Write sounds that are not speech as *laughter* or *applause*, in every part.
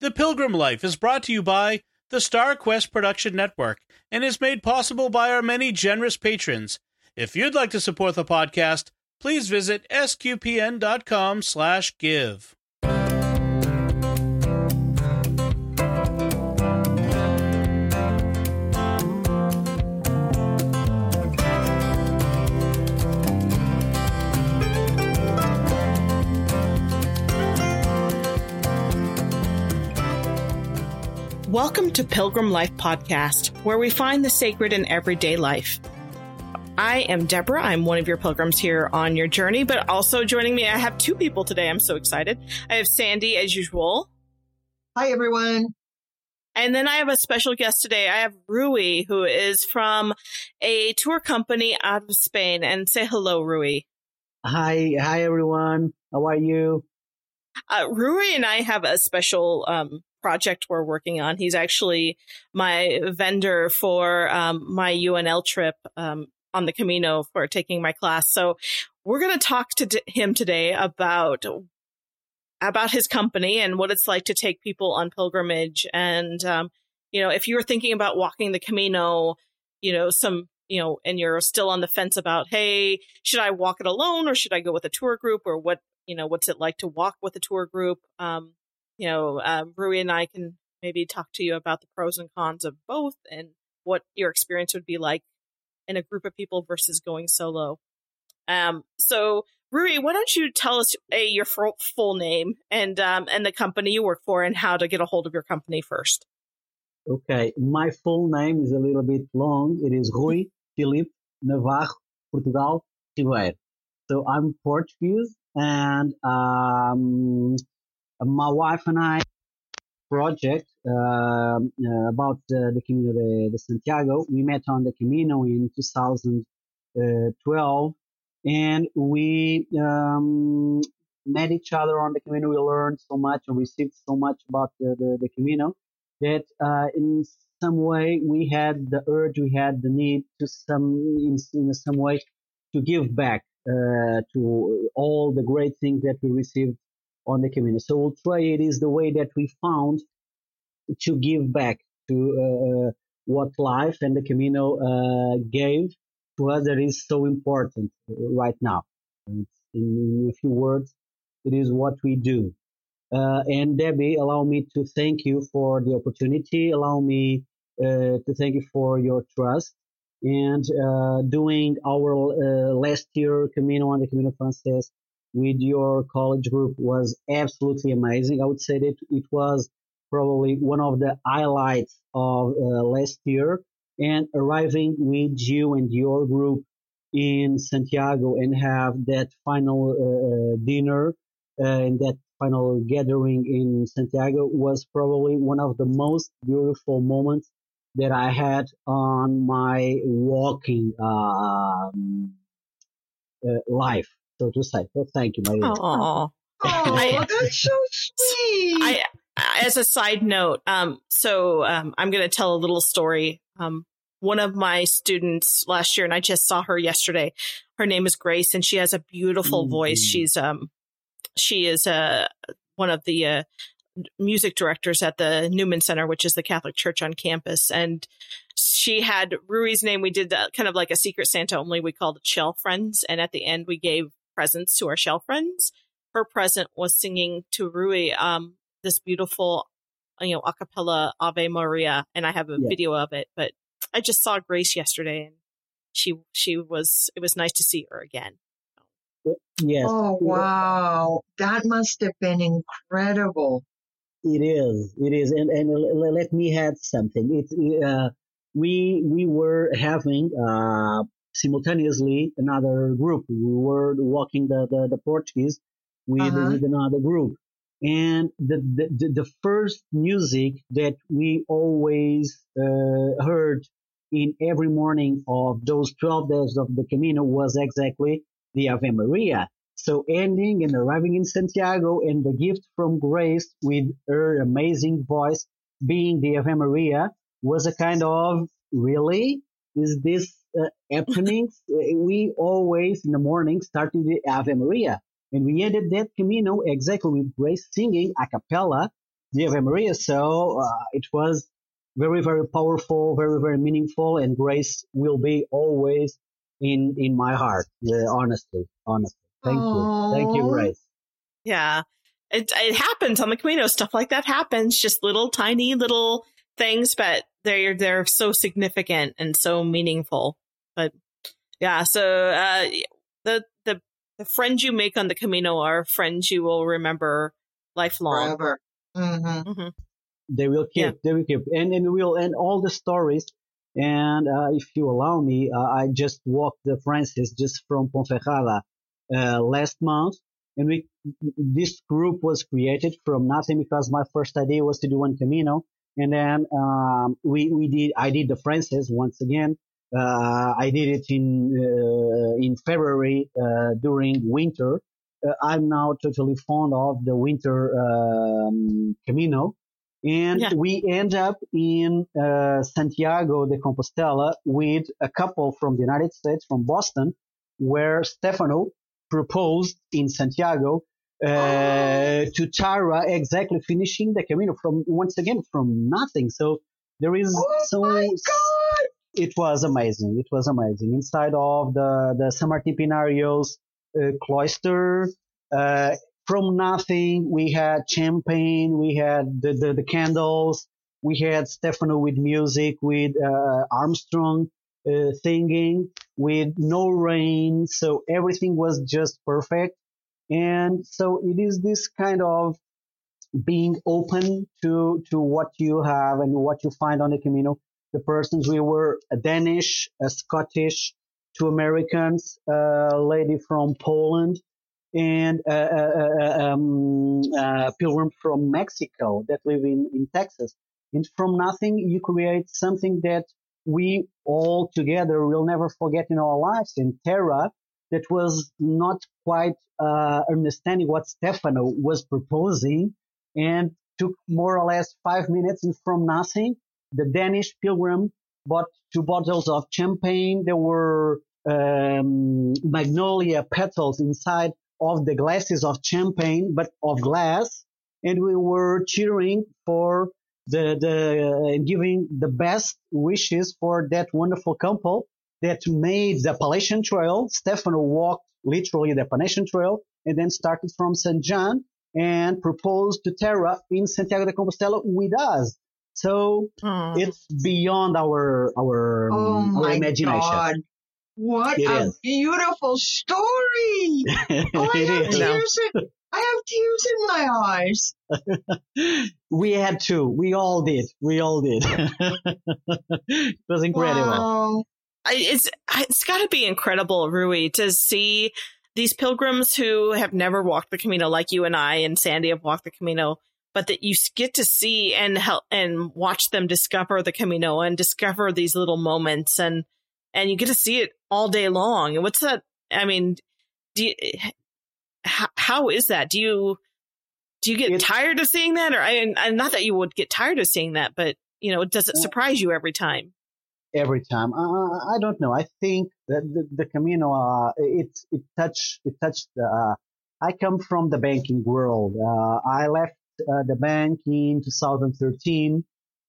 The Pilgrim Life is brought to you by the Star Quest Production Network and is made possible by our many generous patrons. If you'd like to support the podcast, please visit sqpn.com/give. Welcome to Pilgrim Life Podcast, where we find the sacred in everyday life. I am Deborah. I'm one of your pilgrims here on your journey, but also joining me, I have two people today. I'm so excited. I have Sandy, as usual. Hi, everyone. And then I have a special guest today. I have Rui, who is from a tour company out of Spain. And say hello, Rui. Hi, hi, everyone. How are you? Uh, Rui and I have a special um, project we're working on. He's actually my vendor for um, my UNL trip um, on the Camino for taking my class. So we're going to talk to him today about about his company and what it's like to take people on pilgrimage. And um, you know, if you're thinking about walking the Camino, you know, some you know, and you're still on the fence about, hey, should I walk it alone or should I go with a tour group or what? You know, what's it like to walk with a tour group? Um, you know, um, Rui and I can maybe talk to you about the pros and cons of both and what your experience would be like in a group of people versus going solo. Um, so Rui, why don't you tell us a your full name and um, and the company you work for and how to get a hold of your company first? Okay, my full name is a little bit long. It is Rui Filipe Navarro Portugal Ribeiro. So I'm Portuguese and um, my wife and I project uh, uh, about the, the Camino de, de, Santiago. We met on the Camino in 2012 and we um, met each other on the Camino. We learned so much and received so much about the, the, the Camino that uh, in some way we had the urge, we had the need to some, in, in some way to give back uh, to all the great things that we received on the community. So Ultreia it is the way that we found to give back to uh, uh, what life and the Camino uh, gave to us that is so important right now. In, in, a few words, it is what we do. Uh, and Debbie, allow me to thank you for the opportunity. Allow me uh, to thank you for your trust and uh, doing our last year Camino on the Camino Frances with your college group was absolutely amazing. I would say that it was probably one of the highlights of uh, last year and arriving with you and your group in Santiago and have that final uh, uh dinner uh, and that final gathering in Santiago was probably one of the most beautiful moments that I had on my walking um, uh, life so to say. Well, thank you, Maria. Oh, oh that's so *laughs* sweet. I, as a side note, um, so um, I'm going to tell a little story. Um, one of my students last year, and I just saw her yesterday. Her name is Grace, and she has a beautiful mm-hmm. voice. She's um, she is uh, one of the uh, music directors at the Newman Center, which is the Catholic church on campus. And she had Rui's name. We did uh, kind of like a secret Santa, only we called it Shell Friends. And at the end, we gave presents to our shell friends. Her present was singing to Rui um, this beautiful, you know, a cappella Ave Maria, and I have a yeah. video of it. But I just saw Grace yesterday, and she she was it was nice to see her again. Yes. Oh wow, that must have been incredible. It is. It is, and and let me add something. It uh, we we were having uh, simultaneously another group. We were walking the, the, the Portuguese with, uh-huh. with another group. And the, the, the first music that we always uh, heard in every morning of those 12 days of the Camino was exactly the Ave Maria. So ending and arriving in Santiago and the gift from Grace with her amazing voice being the Ave Maria was a kind of really is this uh, happenings, uh, we always in the morning started the Ave Maria. And we ended that Camino exactly with Grace singing a cappella the Ave Maria. So uh, it was very, very powerful, very, very meaningful, and grace will be always in in my heart. Yeah, honestly, honestly. Thank you, thank you, Grace. Yeah, it it happens on the Camino. Stuff like that happens. Just little tiny little things, but they're they're so significant and so meaningful. But yeah, so uh, the the the friends you make on the Camino are friends you will remember lifelong. Forever. Mm-hmm. Mm-hmm. They will keep, Yeah. they will keep, and and we'll end all the stories. And uh, if you allow me, uh, I just walked the Frances just from Ponferrada uh, last month, and we this group was created from nothing because my first idea was to do one Camino, and then um, we we did I did the Frances once again. Uh, I did it in uh, in February uh, during winter. Uh, I'm now totally fond of the winter um, Camino, and Yeah. we end up in uh, Santiago de Compostela with a couple from the United States, from Boston, where Stefano proposed in Santiago uh, to Tara, exactly finishing the Camino from once again from nothing. So there is Oh so my God! It was amazing. It was amazing. Inside of the, the San Martin Pinarios uh, cloister, uh, from nothing, we had champagne, we had the, the, the candles, we had Stefano with music, with uh, Armstrong uh, singing, with no rain. So everything was just perfect. And so it is this kind of being open to, to what you have and what you find on the Camino the persons we were a Danish, a Scottish, two Americans, a lady from Poland, and a, a, a, um, a pilgrim from Mexico that live in, in Texas. And from nothing, you create something that we all together will never forget in our lives. And Terra, that was not quite uh, understanding what Stefano was proposing and took more or less five minutes and from nothing the Danish pilgrim bought two bottles of champagne. There were um, magnolia petals inside of the glasses of champagne, but of glass. And we were cheering for the, the, uh, giving the best wishes for that wonderful couple that made the Appalachian Trail. Stefano walked literally the Appalachian Trail and then started from St. John and proposed to Terra in Santiago de Compostela with us. So Mm. it's beyond our our, Oh our my imagination. God. What It a is. beautiful story. *laughs* Oh, I have is. tears in, I have tears in my eyes. *laughs* We had to. We all did. We all did. *laughs* it was incredible. Wow. It's it's got to be incredible, Rui, to see these pilgrims who have never walked the Camino, like you and I and Sandy have walked the Camino, but that you get to see and help and watch them discover the Camino and discover these little moments, and and you get to see it all day long. And what's that? I mean, do you, how, how is that? Do you do you get It's- tired of seeing that, or I, I not that you would get tired of seeing that, but you know, does it surprise you every time? Every time. Uh, I don't know. I think that the, the Camino, uh, it, it touched, it touched, uh, I come from the banking world. Uh, I left uh, the bank in 2013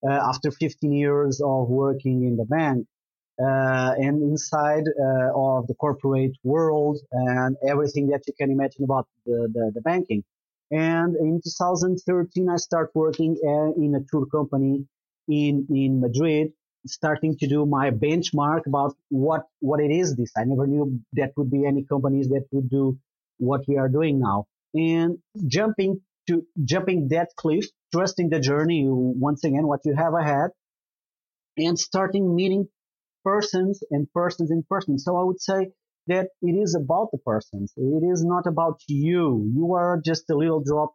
uh, after 15 years of working in the bank. Uh, and inside uh, of the corporate world and everything that you can imagine about the, the, the banking. And in 2013, I start working uh, in a tour company in, in Madrid, starting to do my benchmark about what, what it is this. I never knew that would be any companies that would do what we are doing now. And jumping to, jumping that cliff, trusting the journey, once again, what you have ahead, and starting meeting persons and persons in person. So I would say that it is about the persons. It is not about you. You are just a little drop,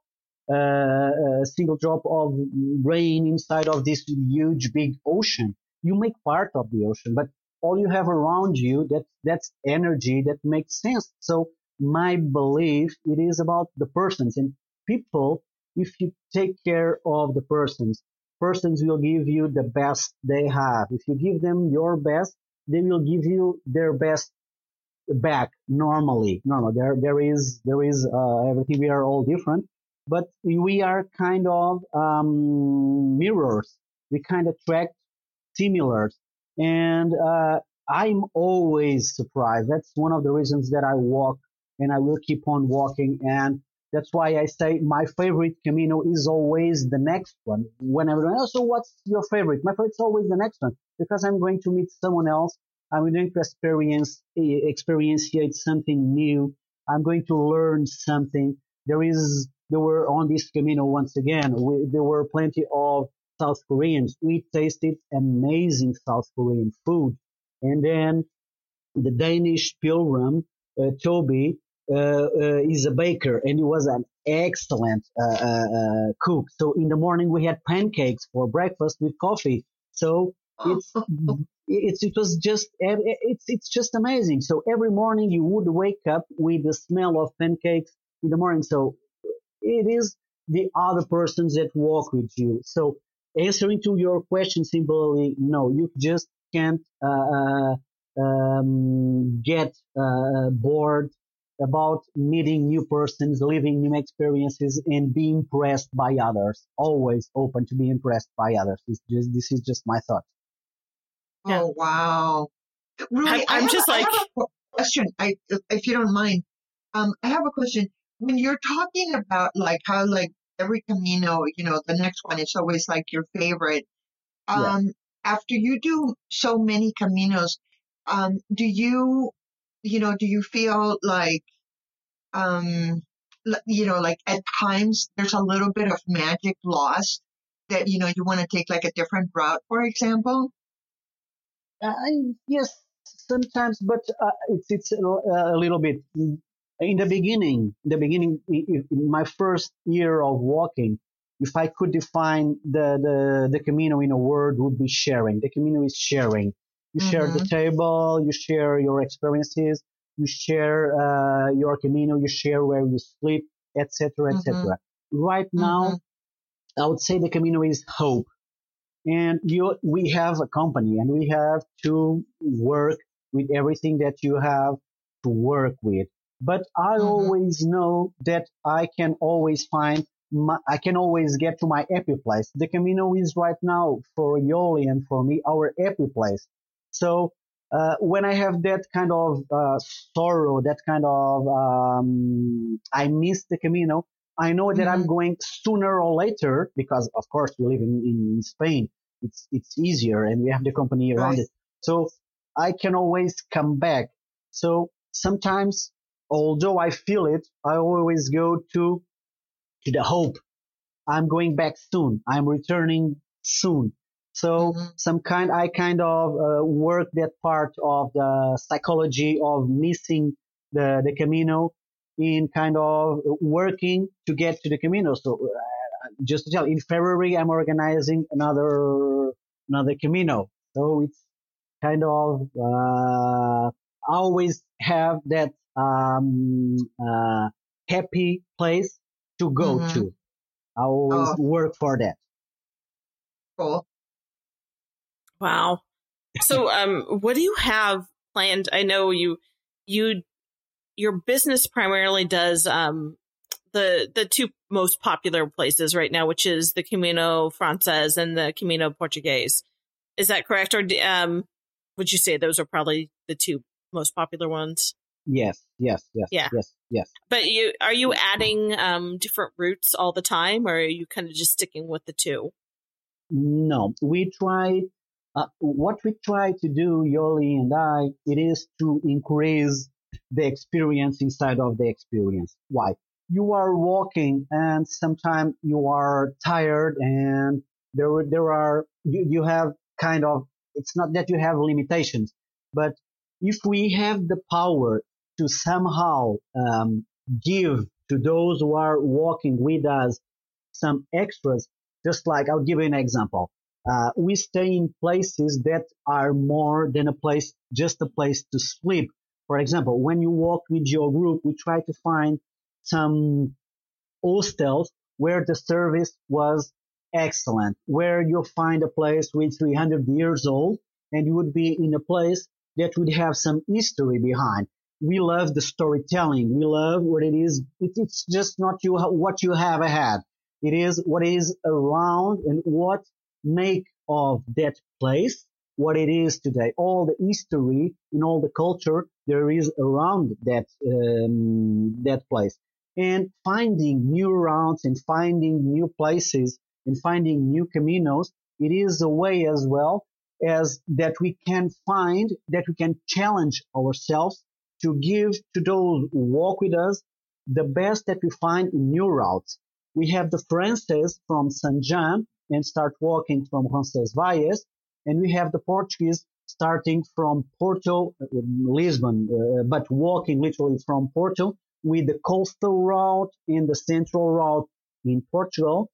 uh, a single drop of rain inside of this huge big ocean. You make part of the ocean, but all you have around you, that, that's energy that makes sense. So my belief, it is about the persons and people. If you take care of the persons, persons will give you the best they have. If you give them your best, they will give you their best back normally. No, no, there, there is, there is, uh, everything. We are all different, but we are kind of um, mirrors. We kind of attract similars. And uh, I'm always surprised. That's one of the reasons that I walk and I will keep on walking. And that's why I say my favorite Camino is always the next one. When everyone else, so what's your favorite? My favorite is always the next one because I'm going to meet someone else. I'm going to experience, experience here something new. I'm going to learn something. There is, there were on this Camino once again, we, there were plenty of South Koreans. We tasted amazing South Korean food. And then the Danish pilgrim, uh, Toby, is a baker and he was an excellent uh, uh, uh, cook. So in the morning we had pancakes for breakfast with coffee. So it's, it's, it was just, it's, it's just amazing. So every morning you would wake up with the smell of pancakes in the morning. So it is the other persons that walk with you. So answering to your question simply, no, you just can't uh, uh, um, get uh, bored about meeting new persons, living new experiences, and being impressed by others. Always open to be impressed by others. This just this is just my thought. Oh wow! Really, I'm, I'm just a, like question. I, if you don't mind, um, I have a question. When you're talking about like how like every Camino, you know, the next one is always like your favorite. Um, yeah. after you do so many Caminos, um, do you, you know, do you feel like, um, you know, like at times there's a little bit of magic lost that, you know, you want to take like a different route, for example? Uh, yes, sometimes, but uh, it's it's a, a, little bit in the beginning, in the beginning, in my first year of walking, if I could define the, the, the Camino in a word would be sharing. The Camino is sharing. You mm-hmm. share the mm-hmm. table, you share your experiences, you share, uh, your Camino, you share where you sleep, etc., etc. Mm-hmm. Right now, mm-hmm. I would say the Camino is hope. And you, we have a company and we have to work with everything that you have to work with but I mm-hmm. always know that I can always find my, I can always get to my happy place. The Camino is right now for Yoli and for me our happy place. So uh, when I have that kind of uh, sorrow, that kind of um, I miss the Camino, I know that mm-hmm. I'm going sooner or later because of course we live in, in Spain. It's it's easier and we have the company around right. it. So I can always come back. So sometimes although I feel it, I always go to, to the hope. I'm going back soon. I'm returning soon. So mm-hmm. some kind, I kind of uh, work that part of the psychology of missing the, the Camino in kind of working to get to the Camino. So uh, just to tell, in February, I'm organizing another, another Camino. So it's kind of, uh, always have that um, uh, happy place to go mm-hmm. to. I always oh. work for that. Cool. Wow. So, um, what do you have planned? I know you, you, your business primarily does, um, the, the two most popular places right now, which is the Camino Frances and the Camino Portuguese. Is that correct? Or, um, would you say those are probably the two most popular ones? Yes, yes, yes, yeah. yes, yes. But you are you adding um, different routes all the time, or are you kind of just sticking with the two? No, we try. Uh, what we try to do, Yoli and I, it is to increase the experience inside of the experience. Why? You are walking, and sometimes you are tired, and there there are you, you have kind of. It's not that you have limitations, but if we have the power to somehow um, give to those who are walking with us some extras. Just like I'll give you an example. Uh, we stay in places that are more than a place, just a place to sleep. For example, when you walk with your group, we try to find some hostels where the service was excellent, where you'll find a place with 300 years old and you would be in a place that would have some history behind we love the storytelling. We love what it is. It's just not you what you have ahead. It is what is around and what make of that place what it is today. All the history and all the culture there is around that um, that place, and finding new routes and finding new places and finding new caminos. It is a way as well as that we can find that we can challenge ourselves to give to those who walk with us the best that we find in new routes. We have the Frances from San Jean and start walking from Roncesvalles, and we have the Portuguese starting from Porto, uh, Lisbon, uh, but walking literally from Porto with the coastal route and the central route in Portugal.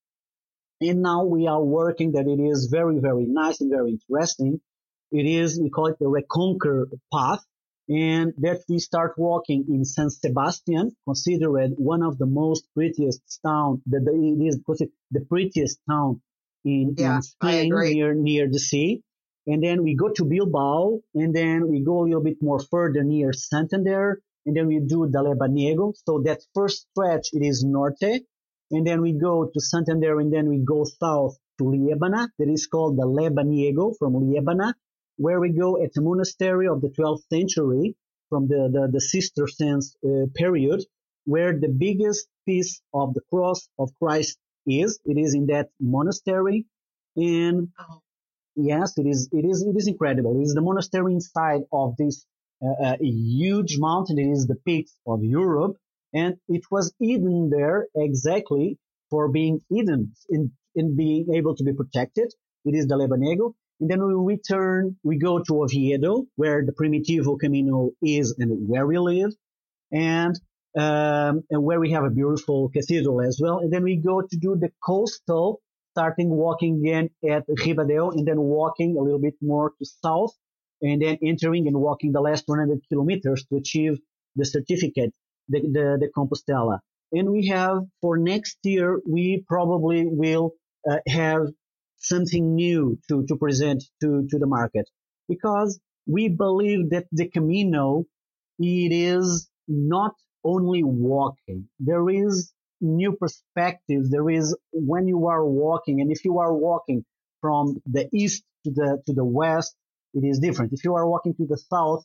And now we are working that it is very, very nice and very interesting. It is, we call it the Reconquer path. And that we start walking in San Sebastian, considered one of the most prettiest town, that it is the prettiest town in, yeah, in Spain near, near the sea. And then we go to Bilbao and then we go a little bit more further near Santander and then we do the Lebaniego. So that first stretch, it is Norte and then we go to Santander and then we go south to Liébana. That is called the Lebaniego from Liébana, where we go at the monastery of the 12th century from the, the, the Cistercians uh, period, where the biggest piece of the cross of Christ is. It is in that monastery. And oh. yes, it is, it is, it is incredible. It is the monastery inside of this uh, uh, huge mountain. It is the peaks of Europe and it was hidden there exactly for being hidden in, in being able to be protected. It is the Lebaniego. And then we return, we go to Oviedo, where the Primitivo Camino is and where we live, and, um, where we have a beautiful cathedral as well. And then we go to do the coastal, starting walking again at Ribadeo, and then walking a little bit more to south, and then entering and walking the last 100 kilometers to achieve the certificate the, the, the Compostela. And we have for next year, we probably will uh, have something new to, to present to, to the market because we believe that the Camino, it is not only walking. There is new perspectives. There is when you are walking and if you are walking from the east to the, to the west, it is different. If you are walking to the south,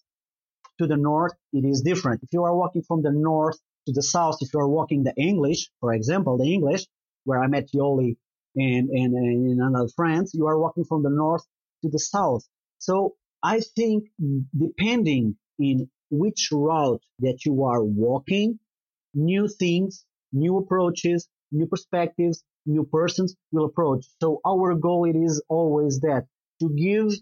to the north, it is different. If you are walking from the north to the south, if you are walking the English, for example, the English, where I met Yoli and, and, and in another France, you are walking from the north to the south. So I think depending in which route that you are walking, new things, new approaches, new perspectives, new persons will approach. So our goal it is always that to give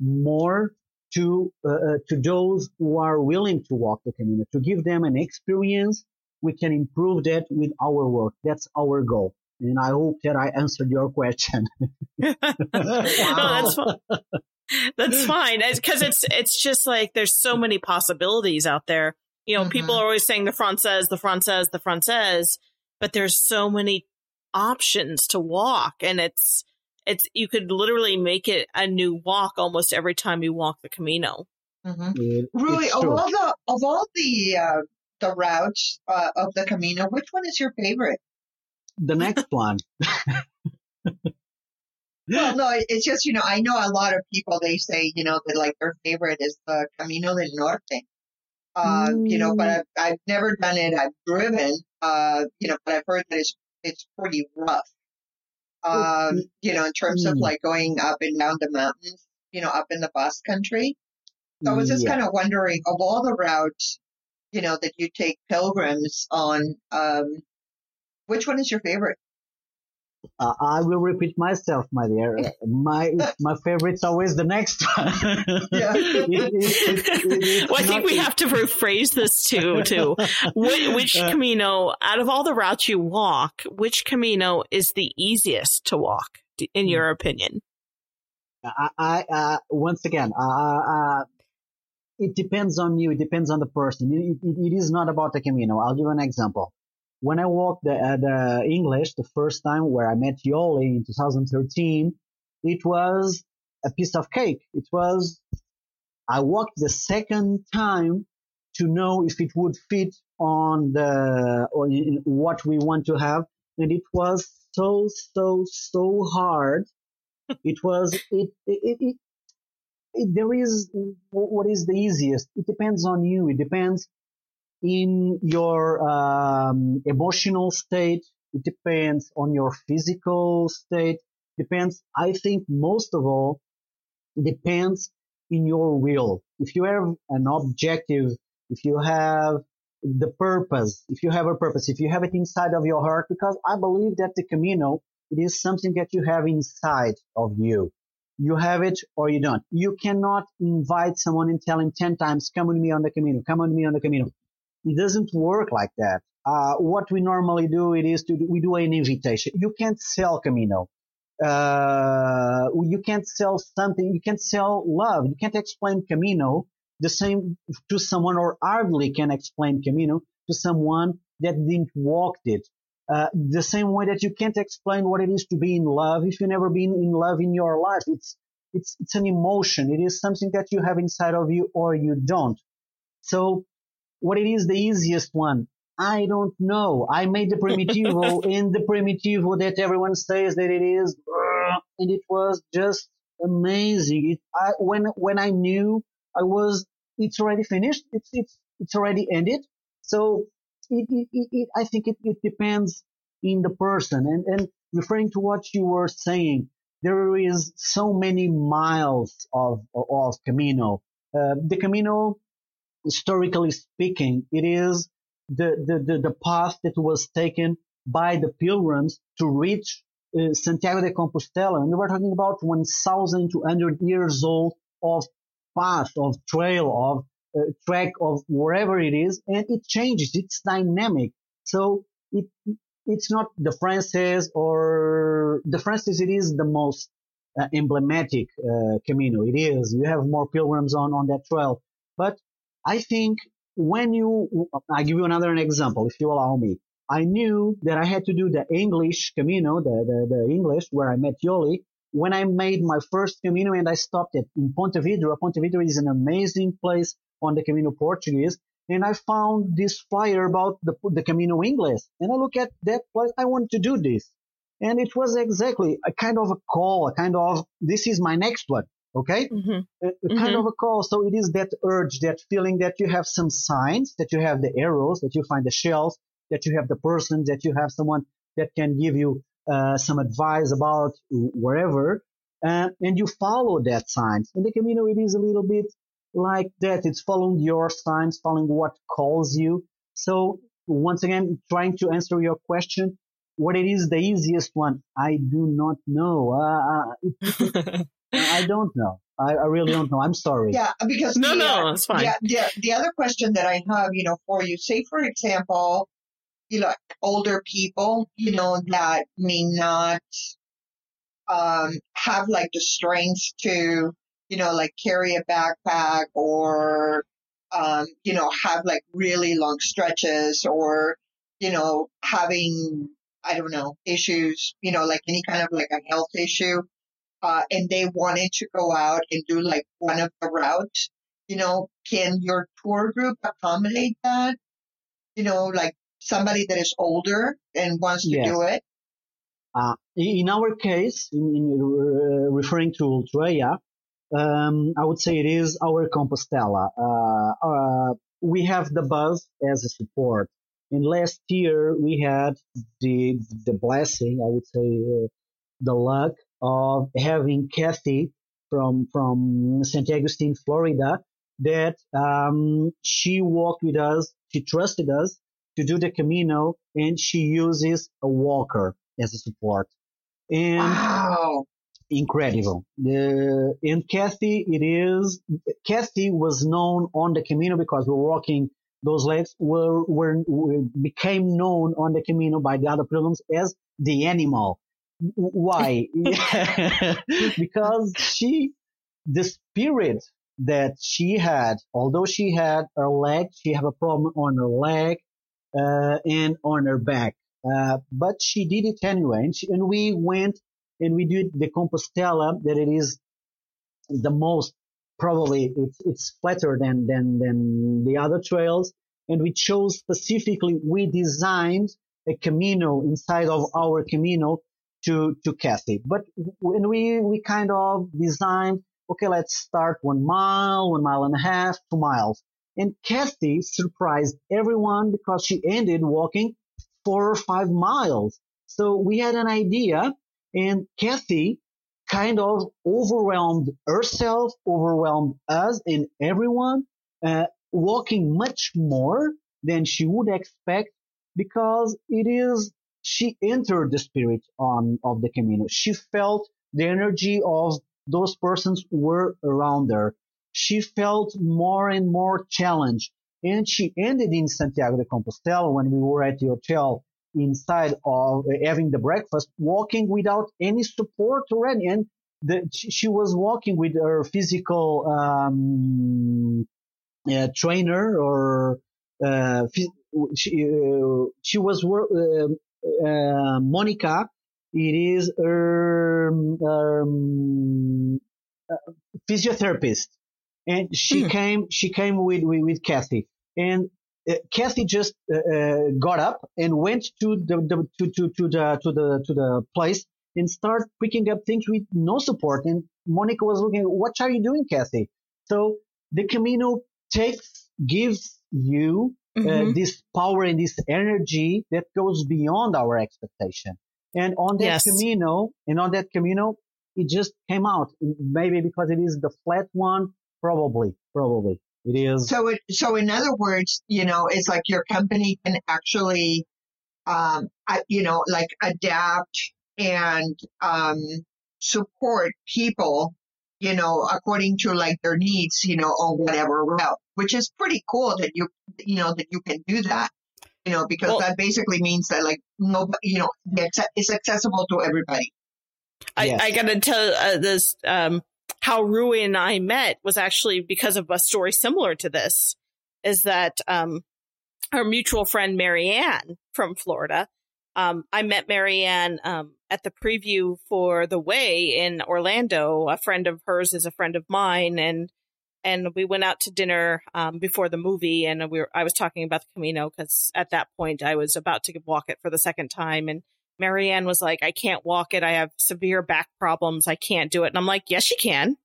more to uh, uh, to those who are willing to walk the Camino, to give them an experience. We can improve that with our work. That's our goal. And I hope that I answered your question. *laughs* *laughs* no, that's fine. *laughs* *laughs* That's fine. Because it's, it's just like there's so many possibilities out there. You know, mm-hmm. people are always saying the Frances, the Frances, the Frances, but there's so many options to walk and it's, it's you could literally make it a new walk almost every time you walk the Camino. Mm-hmm. Really, of all the of all the uh, the routes uh, of the Camino, which one is your favorite? The next one. *laughs* well, *gasps* no, it's just you know I know a lot of people they say you know that like their favorite is the Camino del Norte. Uh, mm. You know, but mm. I've, I've never done it. I've driven, uh, you know, but I've heard that it's it's pretty rough um, you know, in terms of mm. like going up and down the mountains, you know, up in the Basque country. So I was just yeah. kind of wondering of all the routes, you know, that you take pilgrims on, um, which one is your favorite? Uh, I will repeat myself, my dear. *laughs* My my favorite's always the next *laughs* one. yeah. it, it, it, well, I think we have to rephrase this too. To which, which *laughs* Camino, out of all the routes you walk, which Camino is the easiest to walk, in your opinion? I, I uh, once again, uh, uh, it depends on you. It depends on the person. it is not about the Camino. I'll give you an example when I walked the, uh, the English the first time where I met Yoli in 2013, it was a piece of cake. It was, I walked the second time to know if it would fit on the on what we want to have, and it was so so so hard. *laughs* it was it it, it it, there is what is the easiest. It depends on you. It depends in your um, emotional state. It depends on your physical state. Depends. I think most of all depends in your will. If you have an objective, if you have the purpose, if you have a purpose, if you have it inside of your heart, because I believe that the Camino, it is something that you have inside of you. You have it or you don't. You cannot invite someone and tell him 10 times, come with me on the Camino, come with me on the Camino. It doesn't work like that. Uh, what we normally do, it is to, we do an invitation. You can't sell Camino. Uh, you can't sell something. You can't sell love. You can't explain Camino the same to someone or hardly can explain Camino to someone that didn't walk it. Uh, the same way that you can't explain what it is to be in love if you've never been in love in your life. It's, it's, it's an emotion. It is something that you have inside of you or you don't. So what it is the easiest one? I don't know. I made the Primitivo *laughs* in the Primitivo that everyone says that it is, and it was just amazing. It, I, when, when I knew I was, it's already finished. It's, it's, it's already ended. So it, it, it, I think it, it depends in the person. And, and referring to what you were saying, there is so many miles of, of Camino. Uh, the Camino, historically speaking, it is the, the, the, the, path that was taken by the pilgrims to reach uh, Santiago de Compostela. And we're talking about 1,200 years old of path, of trail, of uh, track of wherever it is, and it changes. It's dynamic. So it it's not the Frances or the Frances. It is the most uh, emblematic uh, Camino. It is. You have more pilgrims on on that trail, but I think when you, I give you another example, if you allow me. I knew that I had to do the English Camino, the, the, the English, where I met Yoli, when I made my first Camino and I stopped it in Pontevedra. Ponte Vedra is an amazing place on the Camino Portuguese. And I found this flyer about the, the Camino English. And I look at that place. I want to do this. And it was exactly a kind of a call, a kind of, this is my next one. Okay. Mm-hmm. Mm-hmm. kind of a call. So it is that urge, that feeling that you have some signs, that you have the arrows, that you find the shells, that you have the person, that you have someone that can give you uh, some advice about wherever, uh, and you follow that signs. In the Camino, it is a little bit like that. It's following your signs, following what calls you. So once again, trying to answer your question, what it is the easiest one, I do not know. Uh, uh *laughs* I don't know. I, I, really don't know. I'm sorry. Yeah, because no, the, no, it's fine. Yeah, the, the other question that I have, you know, for you, say for example, you know, older people, you know, that may not um, have like the strength to, you know, like carry a backpack or, um, you know, have like really long stretches or, you know, having, I don't know, issues, you know, like any kind of like a health issue. Uh, and they wanted to go out and do like one of the routes, you know, can your tour group accommodate that? You know, like somebody that is older and wants to yes. do it? Uh, in our case, in, in uh, referring to Ultreia, um, I would say it is our Compostela. Uh, uh, we have the bus as a support. And last year we had the the blessing, I would say, uh, the luck of having Kathy from from St. Augustine, Florida, that um, she walked with us. She trusted us to do the Camino and she uses a walker as a support. And wow. incredible. The, and Kathy, it is, Kathy was known on the Camino because we're walking those legs were, were, were, became known on the Camino by the other pilgrims as the animal. Why? *laughs* *laughs* because she, the spirit that she had, although she had her leg, she had a problem on her leg, uh, and on her back. Uh, but she did it anyway. And, she, and we went and we did the Compostela that it is the most probably it's it's flatter than than than the other trails. And we chose specifically. We designed a Camino inside of our Camino to to Kathy. But when we we kind of designed, okay, let's start one mile, one mile and a half, two miles. And Kathy surprised everyone because she ended walking four or five miles. So we had an idea and Kathy kind of overwhelmed herself, overwhelmed us and everyone, uh, walking much more than she would expect because it is, she entered the spirit on, of the Camino. She felt the energy of those persons were around her. She felt more and more challenged and she ended in Santiago de Compostela when we were at the hotel inside of uh, having the breakfast, walking without any support or any. And the, she was walking with her physical um, uh, trainer or uh, she, uh, she was uh, Monica. It is her um, physiotherapist, and she mm. came. She came with, with with Kathy, and uh, Kathy just uh, uh, got up and went to the, the to, to, to the to the to the place and start picking up things with no support. And Monica was looking, what are you doing, Kathy? So the Camino takes gives you uh, mm-hmm. this power and this energy that goes beyond our expectation. And on that yes. Camino, and on that Camino, it just came out. Maybe because it is the flat one, probably, probably. It is. So, it, so in other words, you know, it's like your company can actually, um, you know, like adapt and um, support people, you know, according to like their needs, you know, on whatever route, which is pretty cool that you, you know, that you can do that, you know, because well, that basically means that like nobody, you know, it's accessible to everybody. I, yes. I gotta tell uh, this, um, how Rui and I met was actually because of a story similar to this. Is that um, our mutual friend Marianne from Florida? Um, I met Marianne um, at the preview for The Way in Orlando. A friend of hers is a friend of mine, and and we went out to dinner um, before the movie. And we were, I was talking about the Camino because at that point I was about to walk it for the second time, and Marianne was like, I can't walk it. I have severe back problems. I can't do it. And I'm like, yes, you can.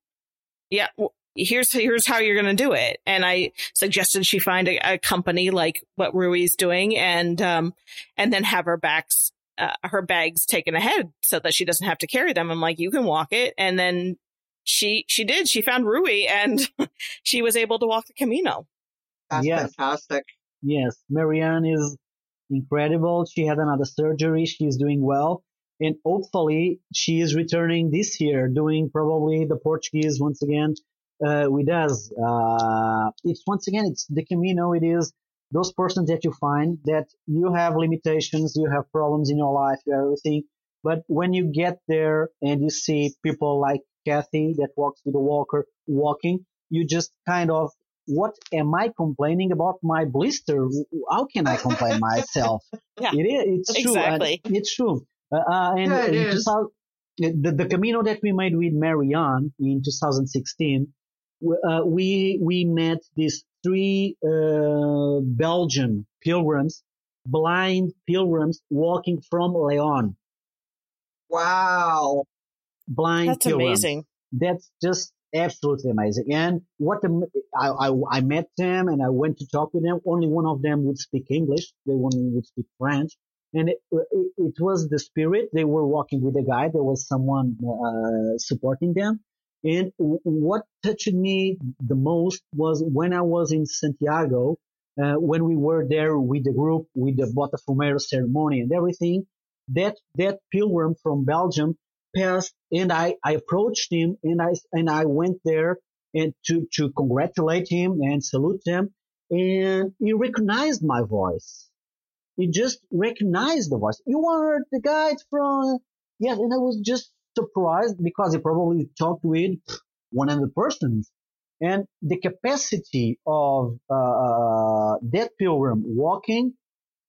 Yeah. Well, here's, here's how you're going to do it. And I suggested she find a, a company like what Rui's doing and, um, and then have her backs, uh, her bags taken ahead so that she doesn't have to carry them. I'm like, you can walk it. And then she, she did. She found Rui and *laughs* she was able to walk the Camino. That's yes. fantastic. Yes. Marianne is incredible. She had another surgery. She's doing well. And hopefully she is returning this year doing probably the Portuguese once again, uh, with us. Uh, it's once again, it's the Camino. It is those persons that you find that you have limitations, you have problems in your life, you have everything. But when you get there and you see people like Kathy that walks with a walker walking, you just kind of what am I complaining about my blister? How can I complain myself? *laughs* yeah, it is. It's true. Exactly. it's true. Uh, uh and yeah, it 2000, the, the Camino that we made with Marianne in 2016, uh, we we met these three uh, Belgian pilgrims, blind pilgrims walking from Leon. Wow, blind. Pilgrims. That's pilgrims. amazing. That's just absolutely amazing. And what the, I, I, I met them and I went to talk with them. Only one of them would speak English. They one would speak French. And it, it, it was the spirit. They were walking with a guide. There was someone uh, supporting them. And what touched me the most was when I was in Santiago, uh, when we were there with the group, with the Botafumeiro ceremony and everything. That that pilgrim from Belgium passed and I, I approached him and I, and I went there and to, to congratulate him and salute him. And he recognized my voice. He just recognized the voice. You are the guy from, yes. And I was just surprised because he probably talked with one of the persons and the capacity of, uh, uh that pilgrim walking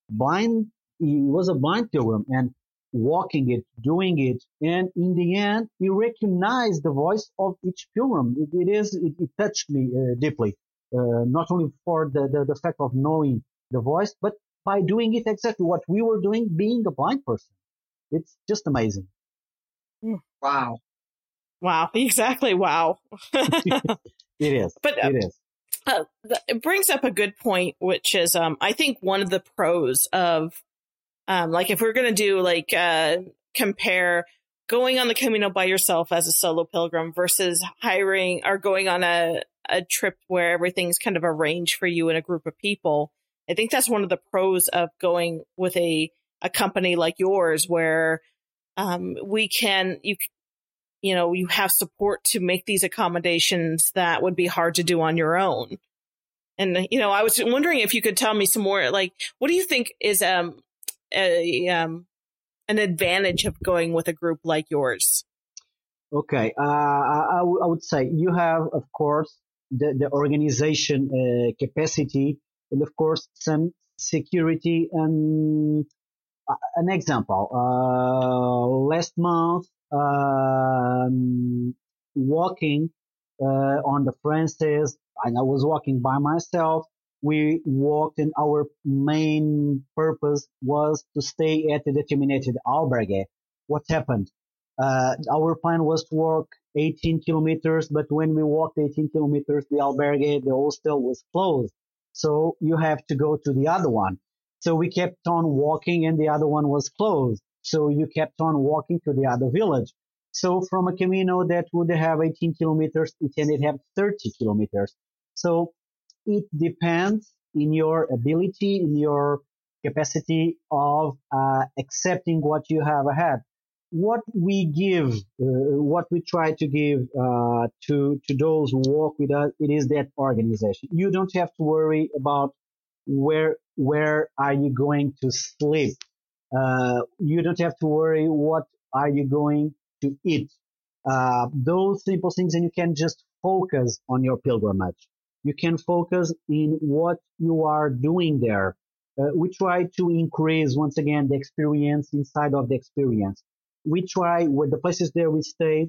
blind, he was a blind pilgrim and walking it, doing it, and in the end, he recognize the voice of each pilgrim. it, it is, it, it, touched me uh, deeply, uh, not only for the, the, the fact of knowing the voice, but by doing it exactly what we were doing, being a blind person. It's just amazing. Wow. Wow. *laughs* Exactly. Wow. *laughs* it is. But uh, it is. Uh, it brings up a good point, which is, um, I think one of the pros of, um, like if we're going to do like, uh, compare going on the Camino by yourself as a solo pilgrim versus hiring or going on a, a trip where everything's kind of arranged for you in a group of people. I think that's one of the pros of going with a, a company like yours where, um, we can, you, you know, you have support to make these accommodations that would be hard to do on your own. And, you know, I was wondering if you could tell me some more, like, what do you think is, um, a, um, an advantage of going with a group like yours? Okay. Uh, I, w- I would say you have, of course, the, the organization uh, capacity and of course some security and an example. Uh, last month, um, walking uh, on the Frances, and I was walking by myself. We walked, and our main purpose was to stay at the determined albergue. What happened? Uh, our plan was to walk 18 kilometers, but when we walked 18 kilometers, the albergue, the hostel was closed. So you have to go to the other one. So we kept on walking and the other one was closed. So you kept on walking to the other village. So from a Camino that would have 18 kilometers, it ended up 30 kilometers. So it depends in your ability, in your capacity of uh, accepting what you have ahead. What we give, uh, what we try to give uh, to to those who walk with us, it is that organization. You don't have to worry about where where are you going to sleep. Uh, you don't have to worry what are you going to eat. Uh, those simple things, and you can just focus on your pilgrimage. You can focus in what you are doing there. Uh, we try to increase once again the experience inside of the experience. We try with the places there we stay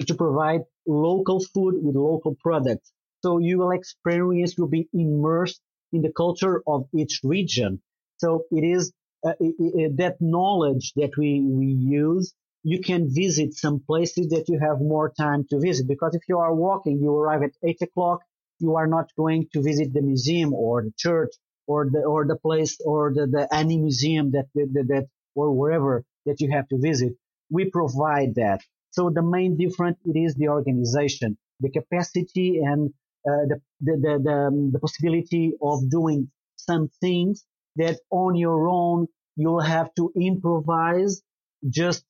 to provide local food with local products. So you will experience, you'll be immersed in the culture of each region. So it is uh, it, it, that knowledge that we, we use. You can visit some places that you have more time to visit because if you are walking, you arrive at eight o'clock. You are not going to visit the museum or the church or the or the place or the, the any museum that, that that or wherever that you have to visit. We provide that. So the main difference it is the organization, the capacity and the, the, the, the, um, the possibility of doing some things that on your own you'll have to improvise just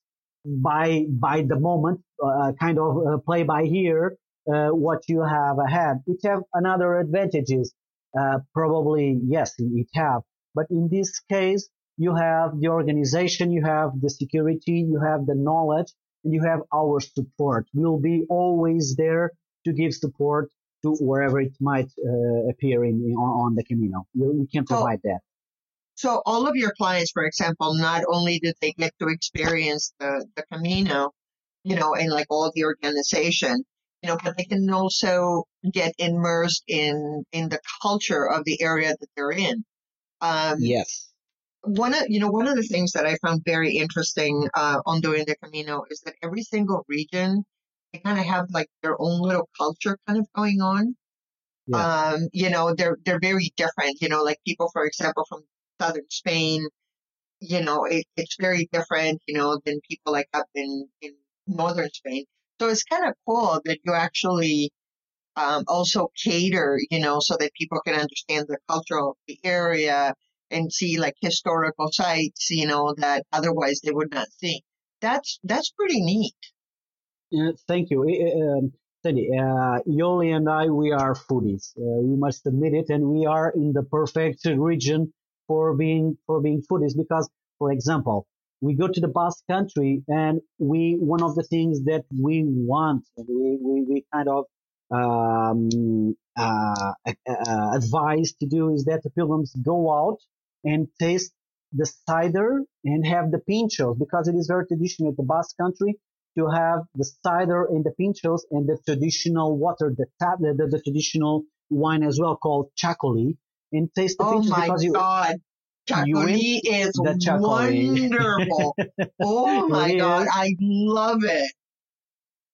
by by the moment, uh, kind of uh, play by ear uh, what you have ahead. It have another advantages, uh, probably yes, it have. But in this case, you have the organization, you have the security, you have the knowledge, and you have our support. We'll be always there to give support to wherever it might uh, appear in, in, on the Camino. We can provide so, that. So all of your clients, for example, not only do they get to experience the, the Camino, you know, and like all the organization, you know, but they can also get immersed in in the culture of the area that they're in. Um, yes. One of you know one of the things that I found very interesting uh, on doing the Camino is that every single region they kind of have like their own little culture kind of going on. Yeah. Um, you know, they're they're very different. You know, like people, for example, from southern Spain, you know, it, it's very different, you know, than people like up in in northern Spain. So it's kind of cool that you actually um, also cater, you know, so that people can understand the culture of the area and see like historical sites, you know, that otherwise they would not see. That's that's pretty neat. Uh, thank you. Um, uh, Yoli and I, we are foodies. Uh, we must admit it, and we are in the perfect region for being for being foodies because, for example, we go to the Basque country, and we one of the things that we want, and we we, we kind of um, uh, uh, advise to do is that the pilgrims go out and taste the cider and have the pinchos because it is very traditional in the Basque country to have the cider and the pinchos and the traditional water, the, tap, the, the, the traditional wine as well called chacoli and taste the oh pinchos my because you, God. Chacoli is wonderful. *laughs* oh my God. I love it.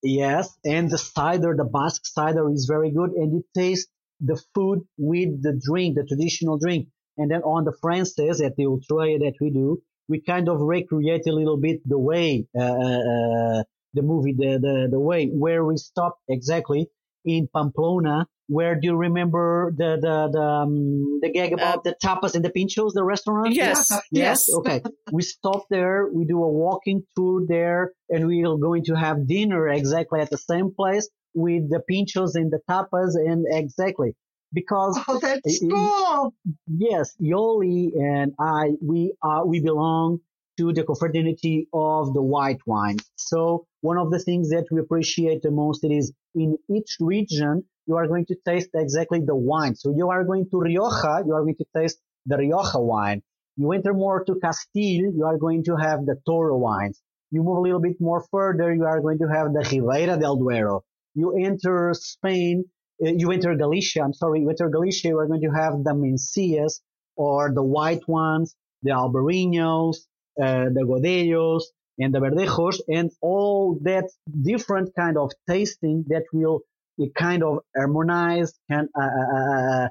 Yes, and the cider, the Basque cider is very good, and you taste the food with the drink, the traditional drink. And then on the Frances at the Ultreia that we do, we kind of recreate a little bit the way uh, uh, the movie, the, the the way where we stop exactly in Pamplona. Where do you remember the the the, um, the gag about the tapas and the pinchos, the restaurant? Yes. Yes. Yes. Okay. we stop there. We do a walking tour there, and we are going to have dinner exactly at the same place with the pinchos and the tapas, and exactly because Oh, that's cool. yes, Yoli and I we are we belong to the confraternity of the white wine. So one of the things that we appreciate the most is in each region you are going to taste exactly the wine. So you are going to Rioja, you are going to taste the Rioja wine. You enter more to Castile, you are going to have the Toro wines. You move a little bit more further, you are going to have the Ribera del Duero. You enter Spain, uh, you enter Galicia, I'm sorry, you enter Galicia, you are going to have the Mencias or the white ones, the Albariños, uh, the Godellos, and the Verdejos, and all that different kind of tasting that will uh, kind of harmonize and uh, uh,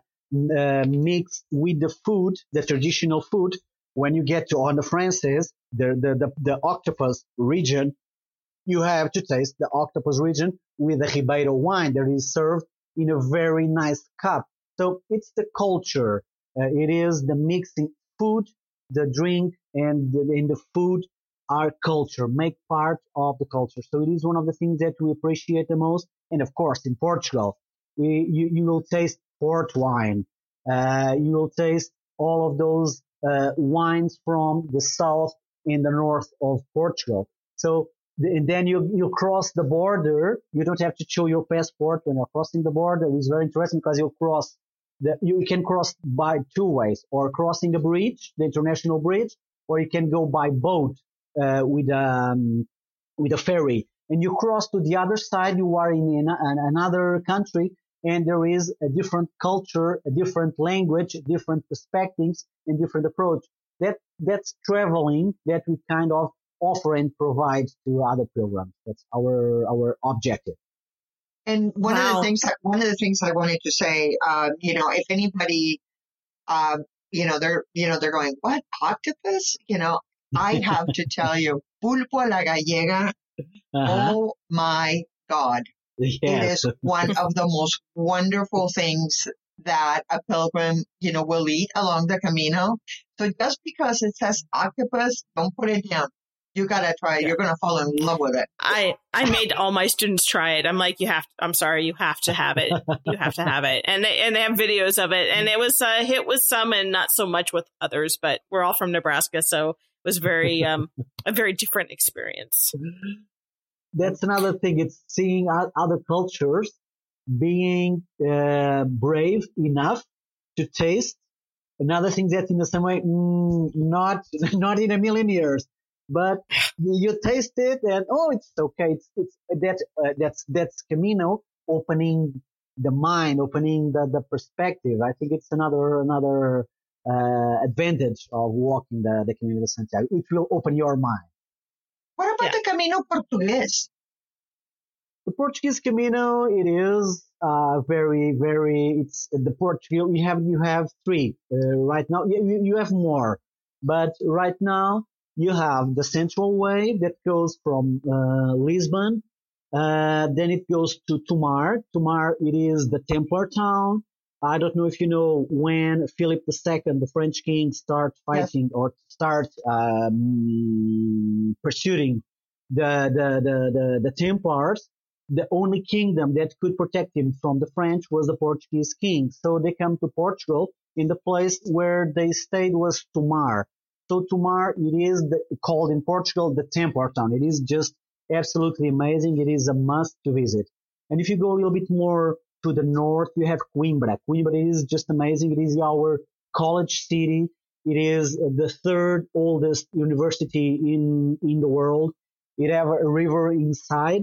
uh, mix with the food, the traditional food. When you get to on the Frances, the, the, the, the octopus region, you have to taste the octopus region with the Ribeiro wine that is served in a very nice cup. So it's the culture. Uh, it is the mixing food, the drink, and the, and the food are culture, make part of the culture. So it is one of the things that we appreciate the most. And of course, in Portugal, we, you, you will taste port wine. Uh, you will taste all of those uh, wines from the south and the north of Portugal. So and then you you cross the border. You don't have to show your passport when you're crossing the border. It's very interesting because you cross the you can cross by two ways, or crossing the bridge, the international bridge, or you can go by boat uh, with um with a ferry. And you cross to the other side. You are in an, an, another country, and there is a different culture, a different language, different perspectives, and different approach. That that's traveling that we kind of offer and provide to other programs. That's our our objective. And one of the things that one of the things I wanted to say, um, you know, if anybody, um, you know, they're you know they're going, what octopus? You know, I have to tell you, pulpo a la gallega. Uh-huh. Oh my God, it Yes. is one of the most wonderful things that a pilgrim, you know, will eat along the Camino. So just because it says octopus, don't put it down. You gotta try it. Yeah. You're gonna fall in love with it. I I made all my students try it. I'm like, you have. I'm sorry, you have to have it. You have to have it. And they and they have videos of it. And it was a hit with some and not so much with others. But we're all from Nebraska, so it was very um a very different experience. That's another thing. It's seeing other cultures being uh, brave enough to taste. Another thing that in the same way, mm, not *laughs* not in a million years, but you taste it and oh, it's okay. It's it's that uh, that's that's Camino opening the mind, opening the, the perspective. I think it's another another uh, advantage of walking the the Camino de Santiago. It will open your mind. What about Yeah. the Camino Portugués? The Portuguese Camino, it is uh, very, very. It's the Portugal. You have you have three uh, right now. You, you you have more, but right now you have the Central Way that goes from uh, Lisbon. Uh, then it goes to Tomar. Tomar, it is the Templar town. I don't know if you know when Philip II, the French king, start Yes. fighting or start um, pursuing the, the, the, the, the Templars the only kingdom that could protect him from the French was the Portuguese king. So they come to Portugal in the place where they stayed was Tomar. So Tomar, it is the, called in Portugal the Templar town. It is just absolutely amazing. It is a must to visit. And if you go a little bit more to the north, you have Coimbra. Coimbra is just amazing. It is our college city. It is the third oldest university in, in the world. It have a river inside.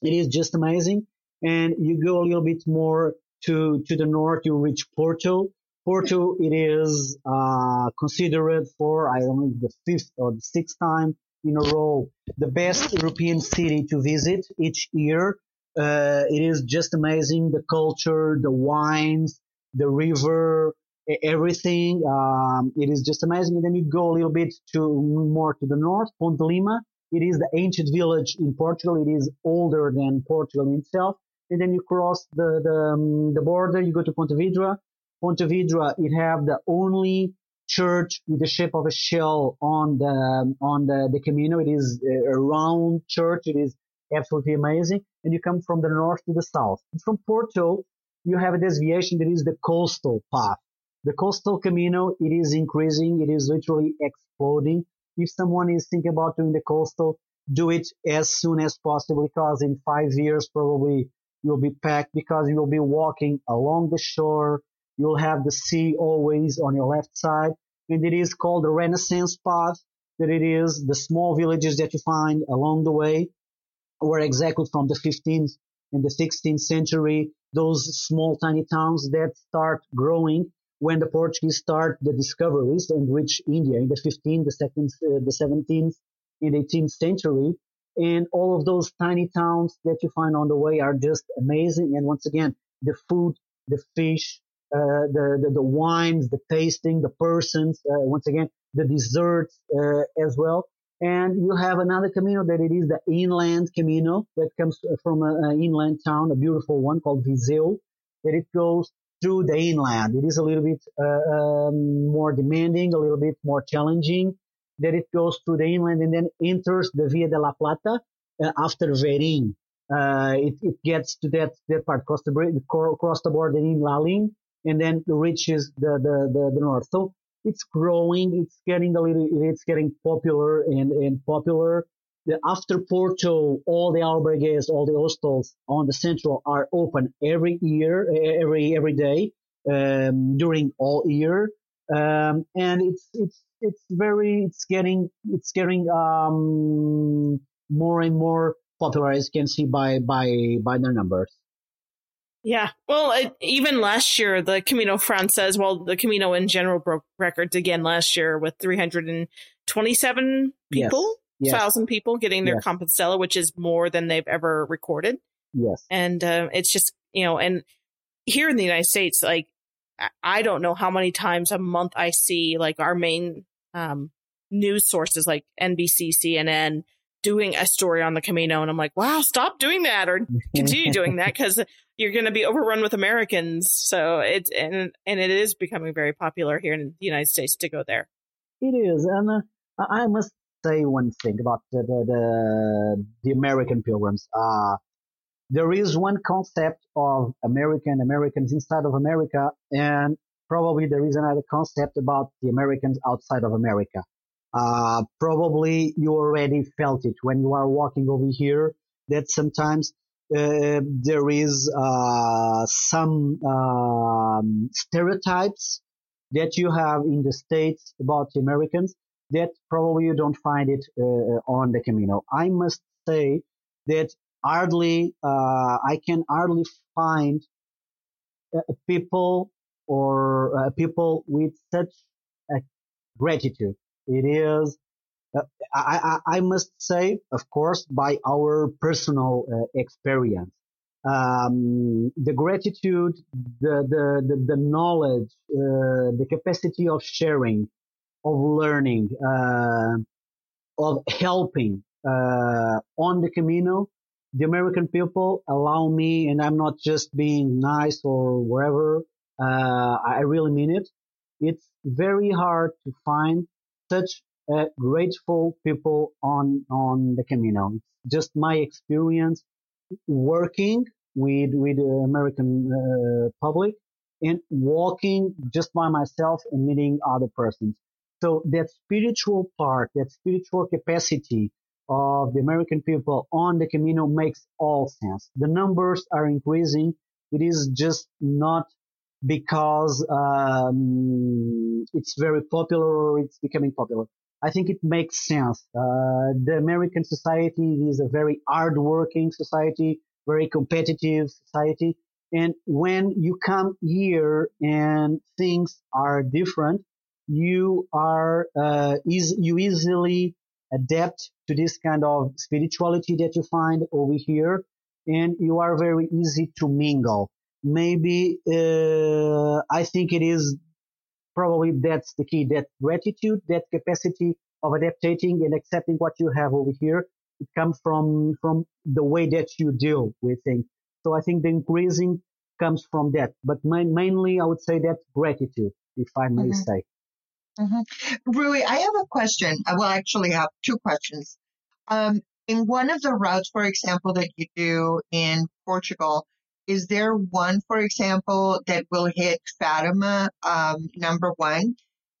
It is just amazing. And you go a little bit more to, to the north, you reach Porto. Porto, it is, uh, considered for, I don't know, the fifth or the sixth time in a row, the best European city to visit each year. Uh, it is just amazing. The culture, the wines, the river, everything. Um, it is just amazing. And then you go a little bit to more to the north, Ponte Lima. It is the ancient village in Portugal. It is older than Portugal itself. And then you cross the the, um, the border. You go to Pontevedra. Pontevedra. It have the only church with the shape of a shell on the on the, the Camino. It is a round church. It is absolutely amazing. And you come from the north to the south. From Porto, you have a deviation that is the coastal path. The coastal Camino, it is increasing. It is literally exploding. If someone is thinking about doing the coastal, do it as soon as possible because in five years probably you'll be packed because you will be walking along the shore. You'll have the sea always on your left side. And it is called the Renaissance path that it is the small villages that you find along the way were exactly from the 15th and the 16th century, those small tiny towns that start growing when the Portuguese start the discoveries and reach India in the 15th, the second, uh, the 17th, and 18th century. And all of those tiny towns that you find on the way are just amazing. And once again, the food, the fish, the, the, the wines, the tasting, the persons, uh, once again, the desserts uh, as well. And you have another Camino that it is the inland Camino that comes from an inland town, a beautiful one called Viseu, that it goes through the inland. It is a little bit uh, um, more demanding, a little bit more challenging. That it goes through the inland and then enters the Via de la Plata uh, after Verín. Uh, it, it, gets to that, that part, cross the, cross the border in Lalín, and then reaches the, the, the, the north. So it's growing. It's getting a little, it's getting popular and, and popular. The, after Porto, all the albergues, all the hostels on the central are open every year, every, every day, um, during all year. Um, and it's, it's, it's very, it's getting, it's getting, um, more and more popular as you can see by, by, by their numbers. Yeah. Well, it, even last year, the Camino Frances, well, the Camino in general broke records again last year with 327 people, yes. Yes. thousand people getting their yes. Compostela, which is more than they've ever recorded. Yes. And uh, it's just, you know, and here in the United States, like, I don't know how many times a month I see like our main um, news sources like NBC, CNN, doing a story on the Camino. And I'm like, wow, stop doing that or *laughs* continue doing that because you're going to be overrun with Americans. So it's, and, and it is becoming very popular here in the United States to go there. It is. And uh, I must say one thing about the, the, the, the American pilgrims. Uh, there is one concept of American Americans inside of America, and probably there is another concept about the Americans outside of America. Uh, probably you already felt it when you are walking over here that sometimes uh, there is uh, some um, stereotypes that you have in the states about Americans that probably you don't find it uh, on the Camino. I must say that hardly uh, I can hardly find uh, people or people with such a gratitude it is, uh, I, I, I, must say, of course, by our personal uh, experience. Um, the gratitude, the, the, the, the knowledge, uh, the capacity of sharing, of learning, uh, of helping uh, on the Camino, the American people allow me, and I'm not just being nice or whatever. Uh, I really mean it. It's very hard to find such uh, grateful people on on the Camino. It's just my experience working with with the American uh, public and walking just by myself and meeting other persons. So that spiritual part, that spiritual capacity of the American people on the Camino makes all sense. The numbers are increasing. It is just not because um, it's very popular or it's becoming popular. I think it makes sense. Uh, the American society is a very hardworking society, very competitive society. And when you come here and things are different, you are, uh, is, you easily adapt to this kind of spirituality that you find over here. And you are very easy to mingle. Maybe, uh, I think it is probably that's the key, that gratitude, that capacity of adapting and accepting what you have over here. It comes from, from the way that you deal with things. So I think the increasing comes from that, but mainly I would say that gratitude, if I may mm-hmm. say. Mm-hmm. Rui, I have a question. I will actually have two questions. Um, in one of the routes, for example, that you do in Portugal, is there one, for example, that will hit Fatima, um, number one?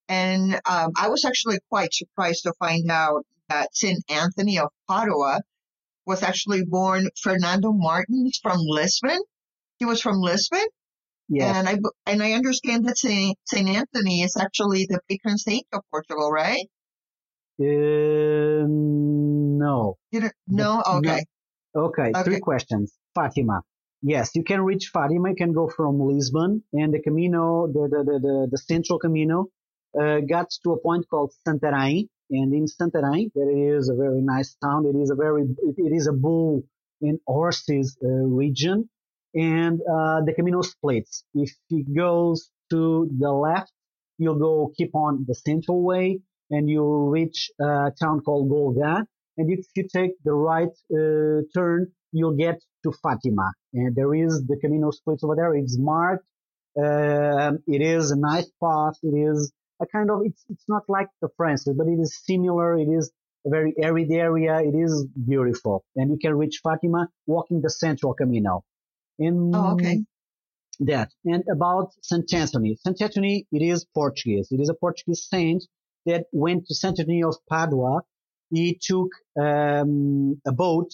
And um, I was actually quite surprised to find out that St. Anthony of Padua was actually born Fernando Martins from Lisbon. He was from Lisbon. Yeah. And I, and I understand that St. St. Anthony is actually the patron saint of Portugal, right? Uh, no. You don't, no? Okay. No. Okay. okay. Three questions. Fatima. Yes, you can reach Fatima. You can go from Lisbon and the Camino, the, the, the, the, the central Camino, uh, got to a point called Santarém. And in Santarém, there is a very nice town. It is a very, it is a bull and horses uh, region. And uh, the Camino splits. If it goes to the left, you'll go keep on the central way and you'll reach a town called Golegã. And if you take the right uh, turn, you'll get to Fatima. And there is the Camino splits over there. It's marked. Uh, it is a nice path. It is a kind of, it's, it's not like the Frances, but it is similar. It is a very arid area. It is beautiful. And you can reach Fatima walking the central Camino. And oh, okay. That. And about St. Anthony. St. Anthony, it is Portuguese. It is a Portuguese saint that went to St. Anthony of Padua. He took um, a boat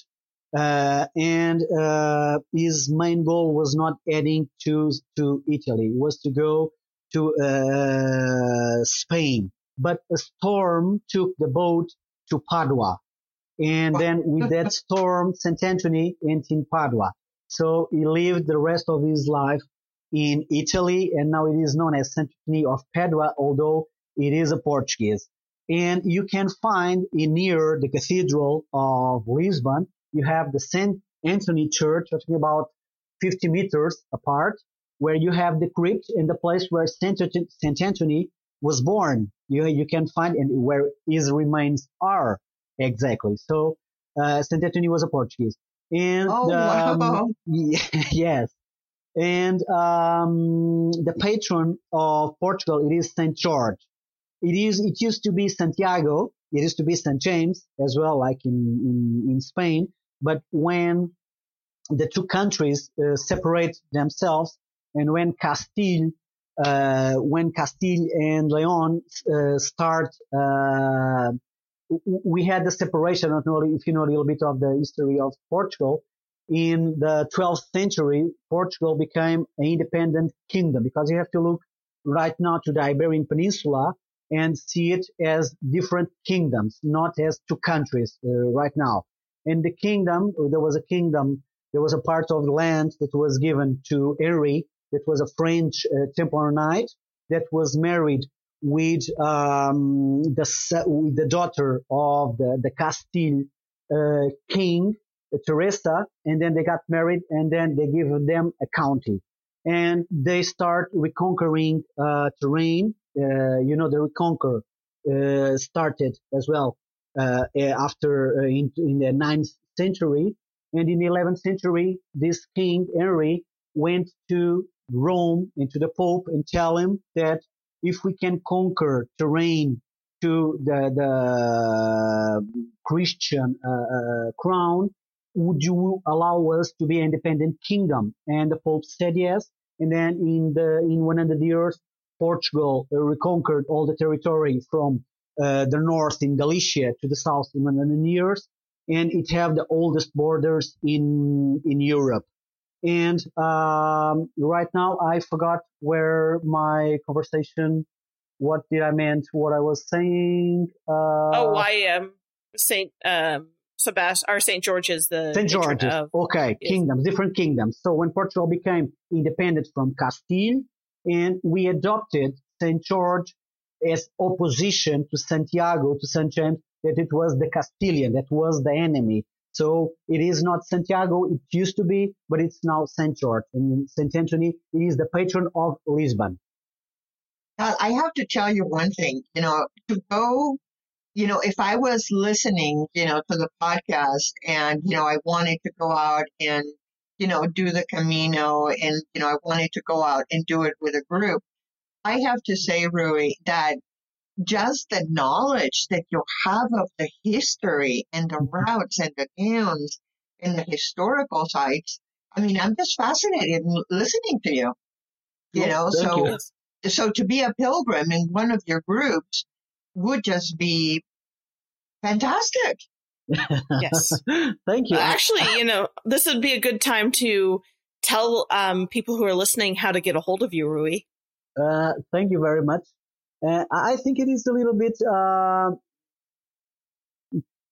uh, and uh, his main goal was not heading to to Italy. It was to go to uh, Spain. But a storm took the boat to Padua. And then with that *laughs* storm, St. Anthony went in Padua. So he lived the rest of his life in Italy, and now it is known as St. Anthony of Padua, although it is a Portuguese. And you can find in near the Cathedral of Lisbon, you have the St. Anthony Church, talking about 50 meters apart, where you have the crypt and the place where St. Anthony was born. You, you can find and where his remains are exactly. So, uh, St. Anthony was a Portuguese. And, oh, um, wow. *laughs* yes. And, um, the patron of Portugal, it is St. George. It is, it used to be Santiago. It used to be St. James as well, like in, in, in Spain. But when the two countries uh, separate themselves, and when Castile, uh, when Castile and Leon uh, start, uh, we had the separation. Not only if you know a little bit of the history of Portugal, in the 12th century, Portugal became an independent kingdom because you have to look right now to the Iberian Peninsula and see it as different kingdoms, not as two countries uh, right now. In the kingdom, there was a kingdom, there was a part of land that was given to Henry that was a French uh, knight that was married with um, the with the daughter of the the Castile uh, king uh, Teresa, and then they got married, and then they give them a county, and they start reconquering uh, terrain. Uh, you know, the reconquer uh, started as well after in, in the ninth century, and in the 11th century, this king Henry went to Rome and to the Pope and tell him that if we can conquer terrain to the, the Christian uh, uh, crown, would you allow us to be an independent kingdom? And the Pope said yes. And then in the in 100 years, Portugal uh, reconquered all the territory from uh, the north in Galicia to the south in 100 years, and it have the oldest borders in in Europe. And um, right now, I forgot where my conversation. What did I meant? What I was saying? Uh, oh, why um, Saint um, Sebastian or Saint George is the Saint George's. Of, okay, is, kingdoms, different kingdoms. So when Portugal became independent from Castile, and we adopted Saint George as opposition to Santiago, to Saint James, that it was the Castilian, that was the enemy. So it is not Santiago, it used to be, but it's now Saint George. And Saint Anthony is the patron of Lisbon. I have to tell you one thing, you know, to go, you know, if I was listening, you know, to the podcast and, you know, I wanted to go out and, you know, do the Camino and, you know, I wanted to go out and do it with a group, I have to say, Rui, that just the knowledge that you have of the history and the mm-hmm. routes and the towns and the historical sites. I mean, I'm just fascinated in listening to you. You know, so you. so to be a pilgrim in one of your groups would just be fantastic. yes. *laughs* Thank you. actually, you know, this would be a good time to tell um, people who are listening how to get a hold of you, Rui. Uh, thank you very much. Uh, I think it is a little bit, uh,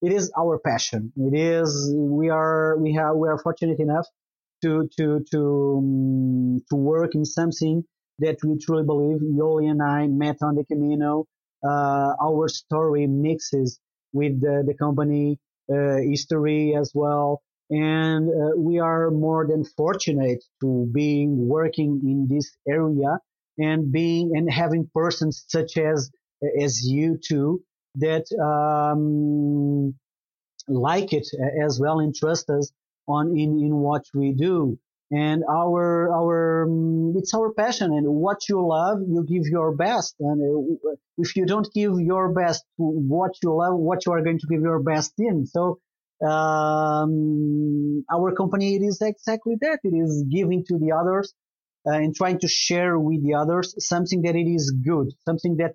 it is our passion. It is, we are, we have, we are fortunate enough to, to, to, um, to work in something that we truly believe. Yoli and I met on the Camino. Uh, our story mixes with the, the company, uh, history as well. And uh, we are more than fortunate to be working in this area and being and having persons such as as you two that um, like it as well and trust us on in in what we do. And our our um, it's our passion and what you love you give your best. And uh, if you don't give your best to what you love what you are going to give your best in. So um, our company it is exactly that. It is giving to the others and trying to share with the others something that it is good, something that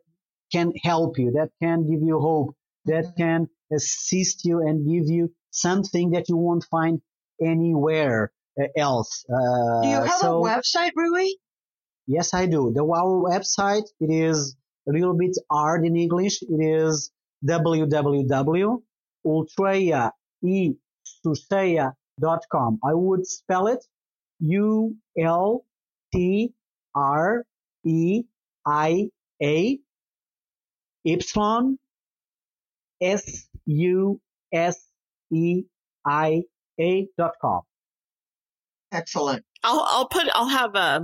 can help you, that can give you hope, that mm-hmm. can assist you and give you something that you won't find anywhere uh, else. Uh, do you have so, a website, Rui? Yes, I do. The our website it is a little bit hard in English. It is www.ultreia.com. I would spell it U L T R E I A Epsilon S U S E I A dot com. Excellent. I'll I'll put I'll have a uh,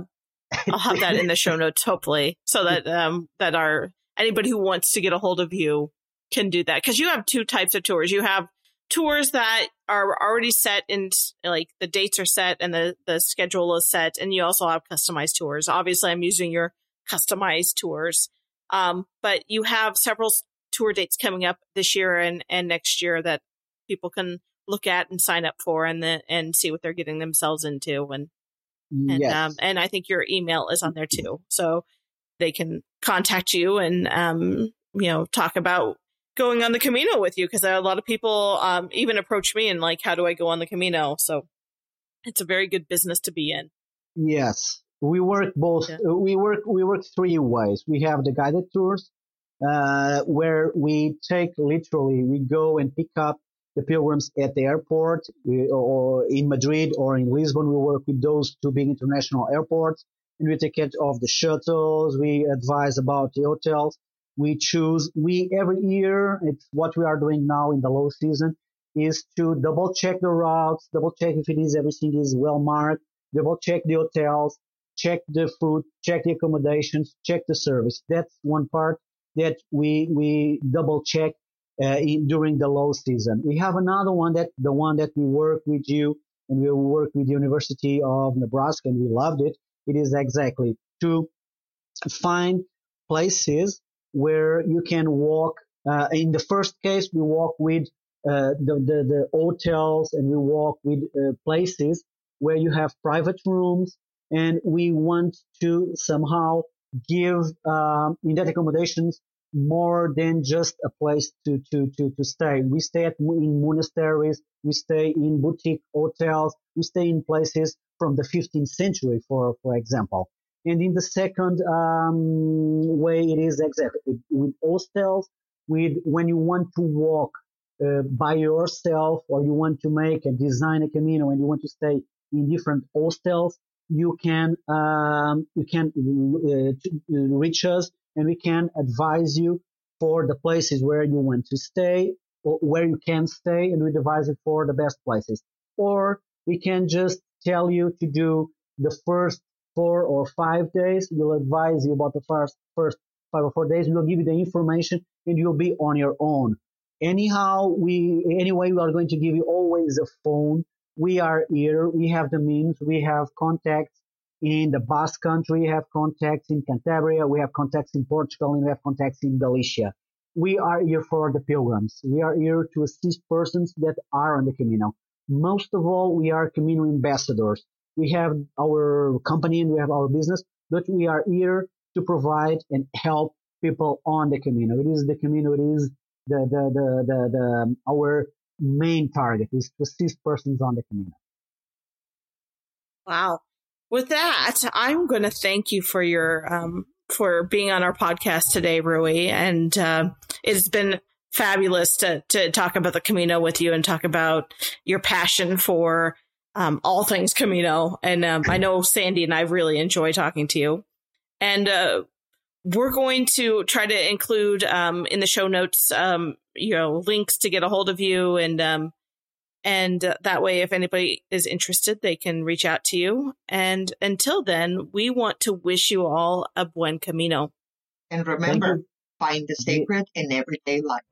I'll have that in the show notes hopefully so *laughs* that um that our anybody who wants to get a hold of you can do that because you have two types of tours. You have tours that are already set and like the dates are set and the, the schedule is set. And you also have customized tours. Obviously, I'm using your customized tours. Um, but you have several tour dates coming up this year and, and next year that people can look at and sign up for and then, and see what they're getting themselves into. And, and, yes. um, and I think your email is on there too. So they can contact you and, um, you know, talk about going on the Camino with you because a lot of people um, even approach me and like, how do I go on the Camino? So it's a very good business to be in. Yes, we work both. Yeah. We work we work three ways. We have the guided tours uh, where we take literally we go and pick up the pilgrims at the airport or in Madrid or in Lisbon. We work with those two big international airports and we take care of the shuttles. We advise about the hotels we choose, we every year, it's what we are doing now in the low season is to double check the routes, double check if it is everything is well marked, double check the hotels, check the food, check the accommodations, check the service. That's one part that we, we double check uh, in, during the low season. We have another one that the one that we work with you and we work with the University of Nebraska and we loved it. It is exactly to find places where you can walk. Uh, in the first case, we walk with uh, the, the, the hotels and we walk with uh, places where you have private rooms, and we want to somehow give um, in that accommodations more than just a place to, to, to, to stay. We stay at, in monasteries, we stay in boutique hotels, we stay in places from the 15th century, for, for example. And in the second um, way, it is exactly with hostels, with when you want to walk uh, by yourself or you want to make a design a Camino and you want to stay in different hostels, you can um, you can uh, reach us and we can advise you for the places where you want to stay or where you can stay and we advise it for the best places. Or we can just tell you to do the first four or five days. We'll advise you about the first, first five or four days. We'll give you the information and you'll be on your own. Anyhow, we, anyway, we are going to give you always a phone. We are here. We have the means. We have contacts in the Basque country. We have contacts in Cantabria. We have contacts in Portugal and we have contacts in Galicia. We are here for the pilgrims. We are here to assist persons that are on the Camino. Most of all, we are Camino ambassadors. We have our company and we have our business, but we are here to provide and help people on the Camino. It is the Camino. It is the, the, the, the, the our main target is to assist persons on the Camino. Wow. With that, I'm going to thank you for your, um, for being on our podcast today, Rui. And, uh, it's been fabulous to, to talk about the Camino with you and talk about your passion for, um, all things Camino. And, um, I know Sandy and I really enjoy talking to you. And, uh, we're going to try to include um, in the show notes, um, you know, links to get a hold of you, and um, and uh, that way, if anybody is interested, they can reach out to you. And until then, we want to wish you all a buen camino. And remember, find the sacred in everyday life.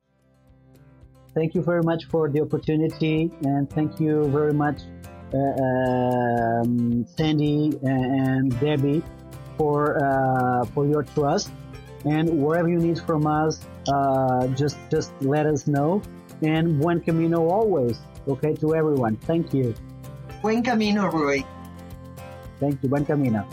Thank you very much for the opportunity, and thank you very much, um, Sandy and Debbie for uh, for your trust. And whatever you need from us, uh, just just let us know. And buen camino always. Okay, to everyone. Thank you. Buen camino, Rui. Thank you. Buen camino.